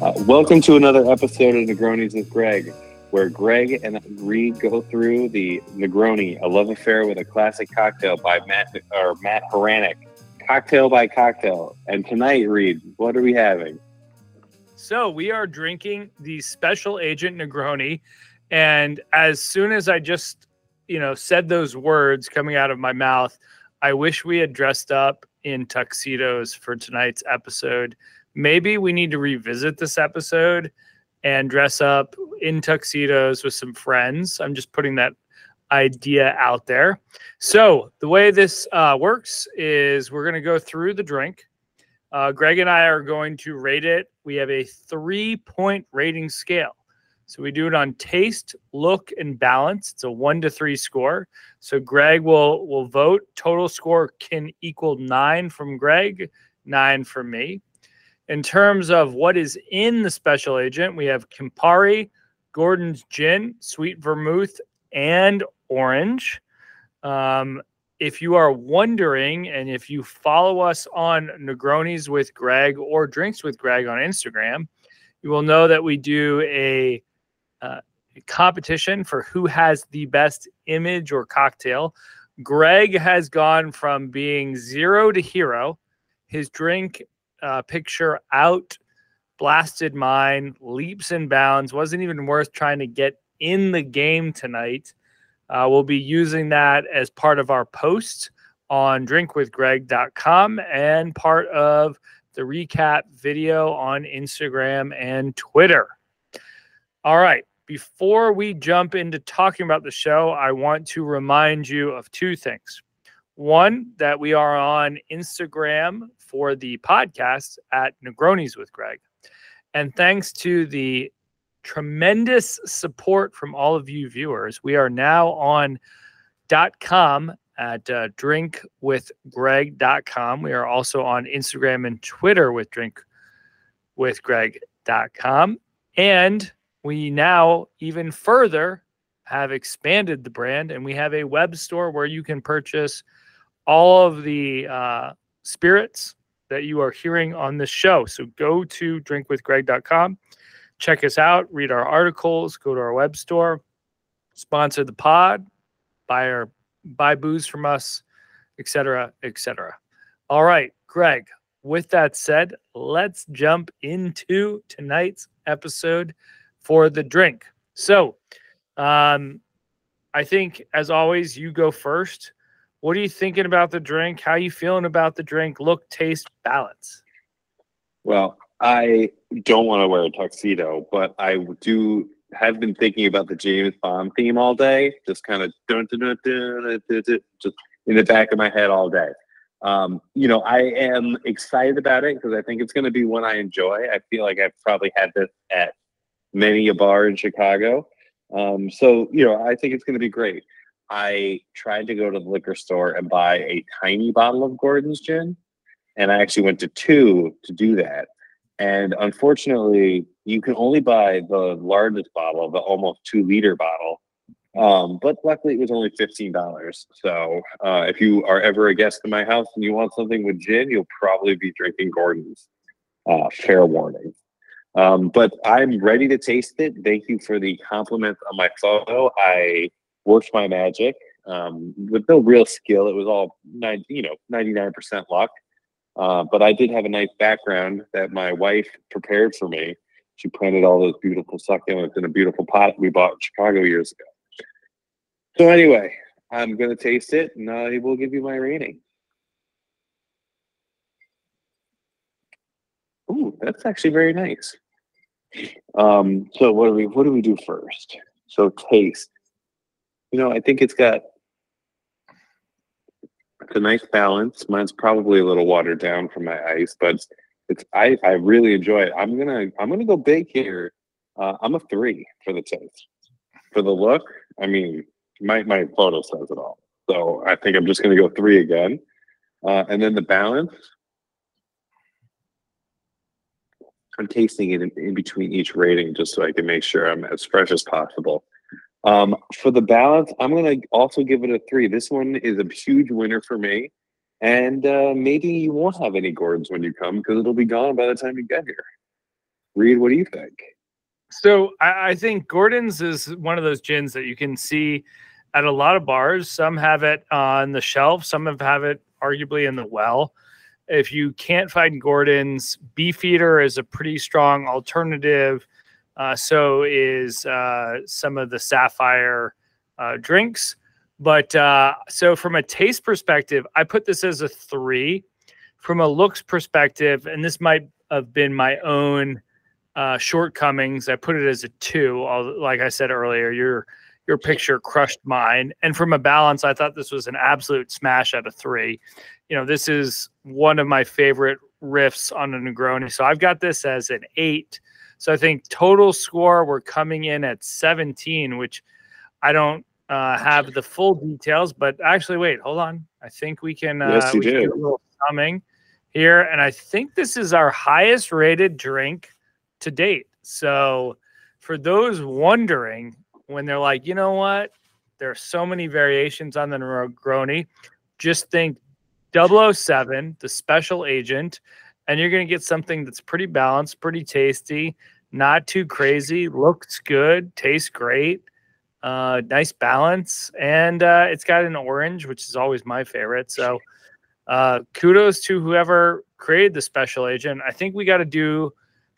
Uh, welcome to another episode of Negronis with Greg, where Greg and Reed go through the Negroni, a love affair with a classic cocktail by Matt or Matt Horanek, cocktail by cocktail. And tonight, Reed, what are we having? So we are drinking the Special Agent Negroni, and as soon as I just, you know, said those words coming out of my mouth, I wish we had dressed up in tuxedos for tonight's episode maybe we need to revisit this episode and dress up in tuxedos with some friends. I'm just putting that idea out there. So, the way this uh, works is we're going to go through the drink. Uh, Greg and I are going to rate it. We have a three point rating scale. So, we do it on taste, look, and balance. It's a one to three score. So, Greg will, will vote. Total score can equal nine from Greg, nine from me. In terms of what is in the special agent, we have Campari, Gordon's Gin, Sweet Vermouth, and Orange. Um, if you are wondering, and if you follow us on Negronis with Greg or Drinks with Greg on Instagram, you will know that we do a, uh, a competition for who has the best image or cocktail. Greg has gone from being zero to hero. His drink uh, picture out, blasted mine, leaps and bounds. Wasn't even worth trying to get in the game tonight. Uh, we'll be using that as part of our post on drinkwithgreg.com and part of the recap video on Instagram and Twitter. All right. Before we jump into talking about the show, I want to remind you of two things. One, that we are on Instagram for the podcast at Negronis with Greg. And thanks to the tremendous support from all of you viewers, we are now on .com at uh, drinkwithgreg.com. We are also on Instagram and Twitter with drinkwithgreg.com. And we now even further have expanded the brand and we have a web store where you can purchase – all of the uh, spirits that you are hearing on this show. So go to drinkwithgreg.com, check us out, read our articles, go to our web store, sponsor the pod, buy our buy booze from us, etc., etc. All right, Greg. With that said, let's jump into tonight's episode for the drink. So, um, I think as always, you go first. What are you thinking about the drink? How you feeling about the drink? Look, taste, balance. Well, I don't want to wear a tuxedo, but I do have been thinking about the James Bond theme all day, just kind of just in the back of my head all day. Um, you know, I am excited about it because I think it's going to be one I enjoy. I feel like I've probably had this at many a bar in Chicago. Um, so, you know, I think it's going to be great. I tried to go to the liquor store and buy a tiny bottle of Gordon's gin, and I actually went to two to do that. And unfortunately, you can only buy the largest bottle, the almost two liter bottle. Um, but luckily, it was only fifteen dollars. So uh, if you are ever a guest in my house and you want something with gin, you'll probably be drinking Gordon's. Uh, fair warning. Um, but I'm ready to taste it. Thank you for the compliment on my photo. I worked my magic um, with no real skill. It was all nine, you know, ninety nine percent luck. Uh, but I did have a nice background that my wife prepared for me. She planted all those beautiful succulents in a beautiful pot we bought in Chicago years ago. So anyway, I'm gonna taste it and I will give you my rating. Ooh, that's actually very nice. Um, so what do we what do we do first? So taste. You know, I think it's got it's a nice balance. Mine's probably a little watered down from my ice, but it's I I really enjoy it. I'm gonna I'm gonna go big here. Uh, I'm a three for the taste. For the look, I mean, my my photo says it all. So I think I'm just gonna go three again. Uh, and then the balance, I'm tasting it in, in between each rating just so I can make sure I'm as fresh as possible. Um, for the balance, I'm going to also give it a three. This one is a huge winner for me. And uh, maybe you won't have any Gordon's when you come because it'll be gone by the time you get here. Reed, what do you think? So I, I think Gordon's is one of those gins that you can see at a lot of bars. Some have it on the shelf, some have, have it arguably in the well. If you can't find Gordon's, Beefeater is a pretty strong alternative. Uh, so is uh, some of the Sapphire uh, drinks. But uh, so from a taste perspective, I put this as a three. From a looks perspective, and this might have been my own uh, shortcomings, I put it as a two. Like I said earlier, your your picture crushed mine. And from a balance, I thought this was an absolute smash out of three. You know, this is one of my favorite riffs on a Negroni. So I've got this as an eight. So I think total score, we're coming in at 17, which I don't uh, have the full details, but actually, wait, hold on. I think we can. Uh, yes, we can do. a little summing here, and I think this is our highest rated drink to date. So, for those wondering, when they're like, you know what, there are so many variations on the Negroni, just think 007, the special agent, and you're going to get something that's pretty balanced, pretty tasty, not too crazy, looks good, tastes great uh, nice balance, and uh, it's got an orange, which is always my favorite. So, uh, kudos to whoever created the special agent. I think we got to do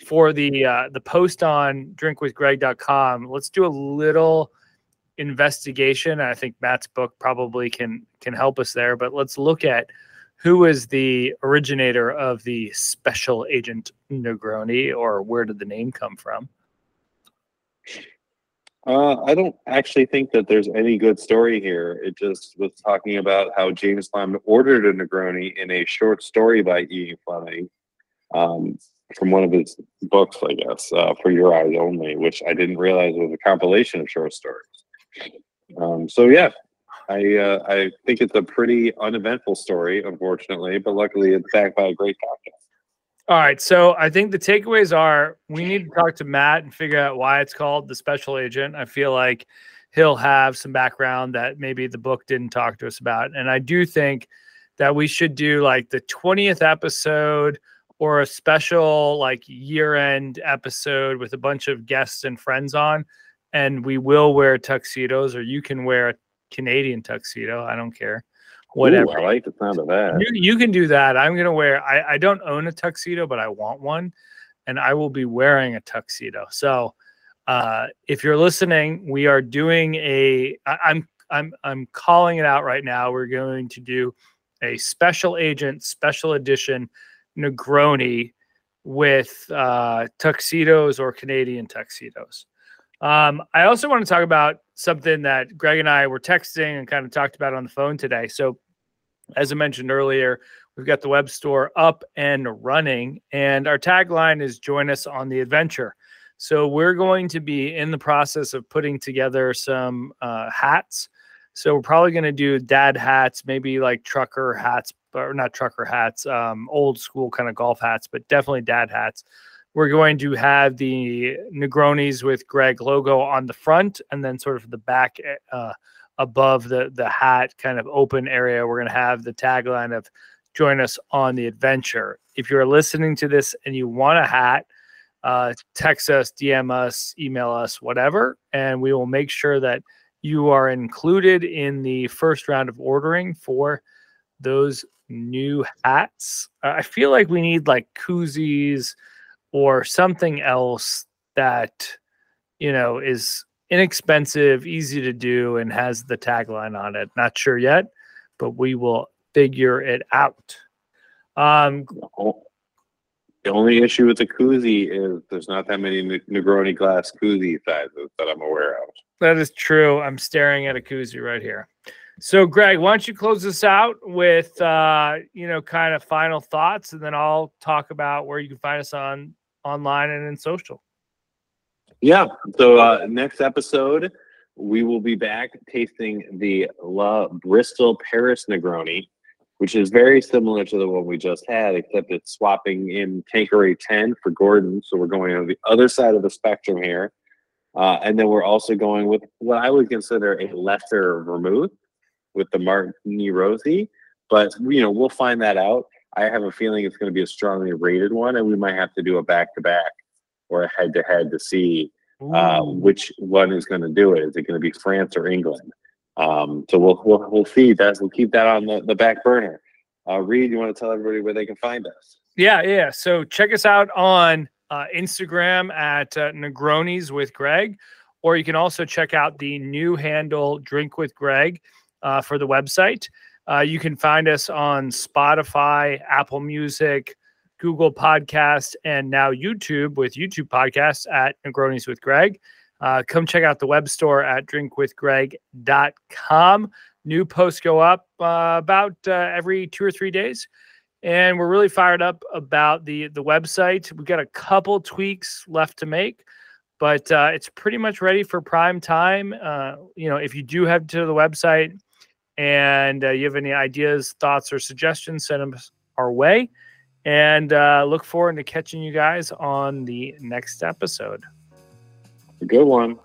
for the uh, the post on drinkwithgreg.com. Let's do a little investigation. I think Matt's book probably can can help us there. But let's look at who is the originator of the special agent Negroni, or where did the name come from? Uh, I don't actually think that there's any good story here. It just was talking about how James Bond ordered a Negroni in a short story by E. Fleming um, from one of his books, I guess, uh, for Your Eyes Only, which I didn't realize was a compilation of short stories. Um, so yeah, I uh, I think it's a pretty uneventful story, unfortunately, but luckily it's backed by a great podcast. All right. So I think the takeaways are we need to talk to Matt and figure out why it's called the special agent. I feel like he'll have some background that maybe the book didn't talk to us about. And I do think that we should do like the 20th episode or a special like year end episode with a bunch of guests and friends on. And we will wear tuxedos, or you can wear a Canadian tuxedo. I don't care whatever. Ooh, I like the sound of that. You, you can do that. I'm gonna wear. I, I don't own a tuxedo, but I want one, and I will be wearing a tuxedo. So, uh, if you're listening, we are doing a. I, I'm I'm I'm calling it out right now. We're going to do a special agent special edition Negroni with uh, tuxedos or Canadian tuxedos. Um, I also want to talk about something that Greg and I were texting and kind of talked about on the phone today. So, as I mentioned earlier, we've got the web store up and running, and our tagline is "Join us on the adventure." So, we're going to be in the process of putting together some uh, hats. So, we're probably going to do dad hats, maybe like trucker hats, or not trucker hats, um, old school kind of golf hats, but definitely dad hats we're going to have the Negronis with Greg logo on the front, and then sort of the back eh, uh, above the the hat kind of open area. We're going to have the tagline of "Join us on the adventure." If you're listening to this and you want a hat, uh, text us, DM us, email us, whatever, and we will make sure that you are included in the first round of ordering for those new hats. Uh, I feel like we need like koozies or something else that you know is inexpensive, easy to do, and has the tagline on it. Not sure yet, but we will figure it out. Um, the only issue with the koozie is there's not that many Negroni glass koozie sizes that I'm aware of. That is true. I'm staring at a koozie right here. So, Greg, why don't you close this out with, uh, you know, kind of final thoughts, and then I'll talk about where you can find us on online and in social. Yeah. So uh, next episode, we will be back tasting the La Bristol Paris Negroni, which is very similar to the one we just had, except it's swapping in Tanqueray 10 for Gordon. So we're going on the other side of the spectrum here. Uh, and then we're also going with what I would consider a lesser vermouth with the Martini Rossi. But, you know, we'll find that out. I have a feeling it's going to be a strongly rated one, and we might have to do a back to back or a head to head to see uh, which one is going to do it. Is it going to be France or England? Um, so we'll, we'll we'll see that. We'll keep that on the, the back burner. Uh, Reed, you want to tell everybody where they can find us? Yeah, yeah. So check us out on uh, Instagram at uh, Negronis with Greg, or you can also check out the new handle Drink with Greg uh, for the website. Uh, you can find us on Spotify, Apple Music, Google Podcast, and now YouTube with YouTube Podcasts at Negronis with Greg. Uh, come check out the web store at drinkwithgreg.com. New posts go up uh, about uh, every two or three days and we're really fired up about the the website. We've got a couple tweaks left to make, but uh, it's pretty much ready for prime time. Uh, you know, if you do head to the website and uh, you have any ideas, thoughts, or suggestions, send them our way. And uh, look forward to catching you guys on the next episode. A good one.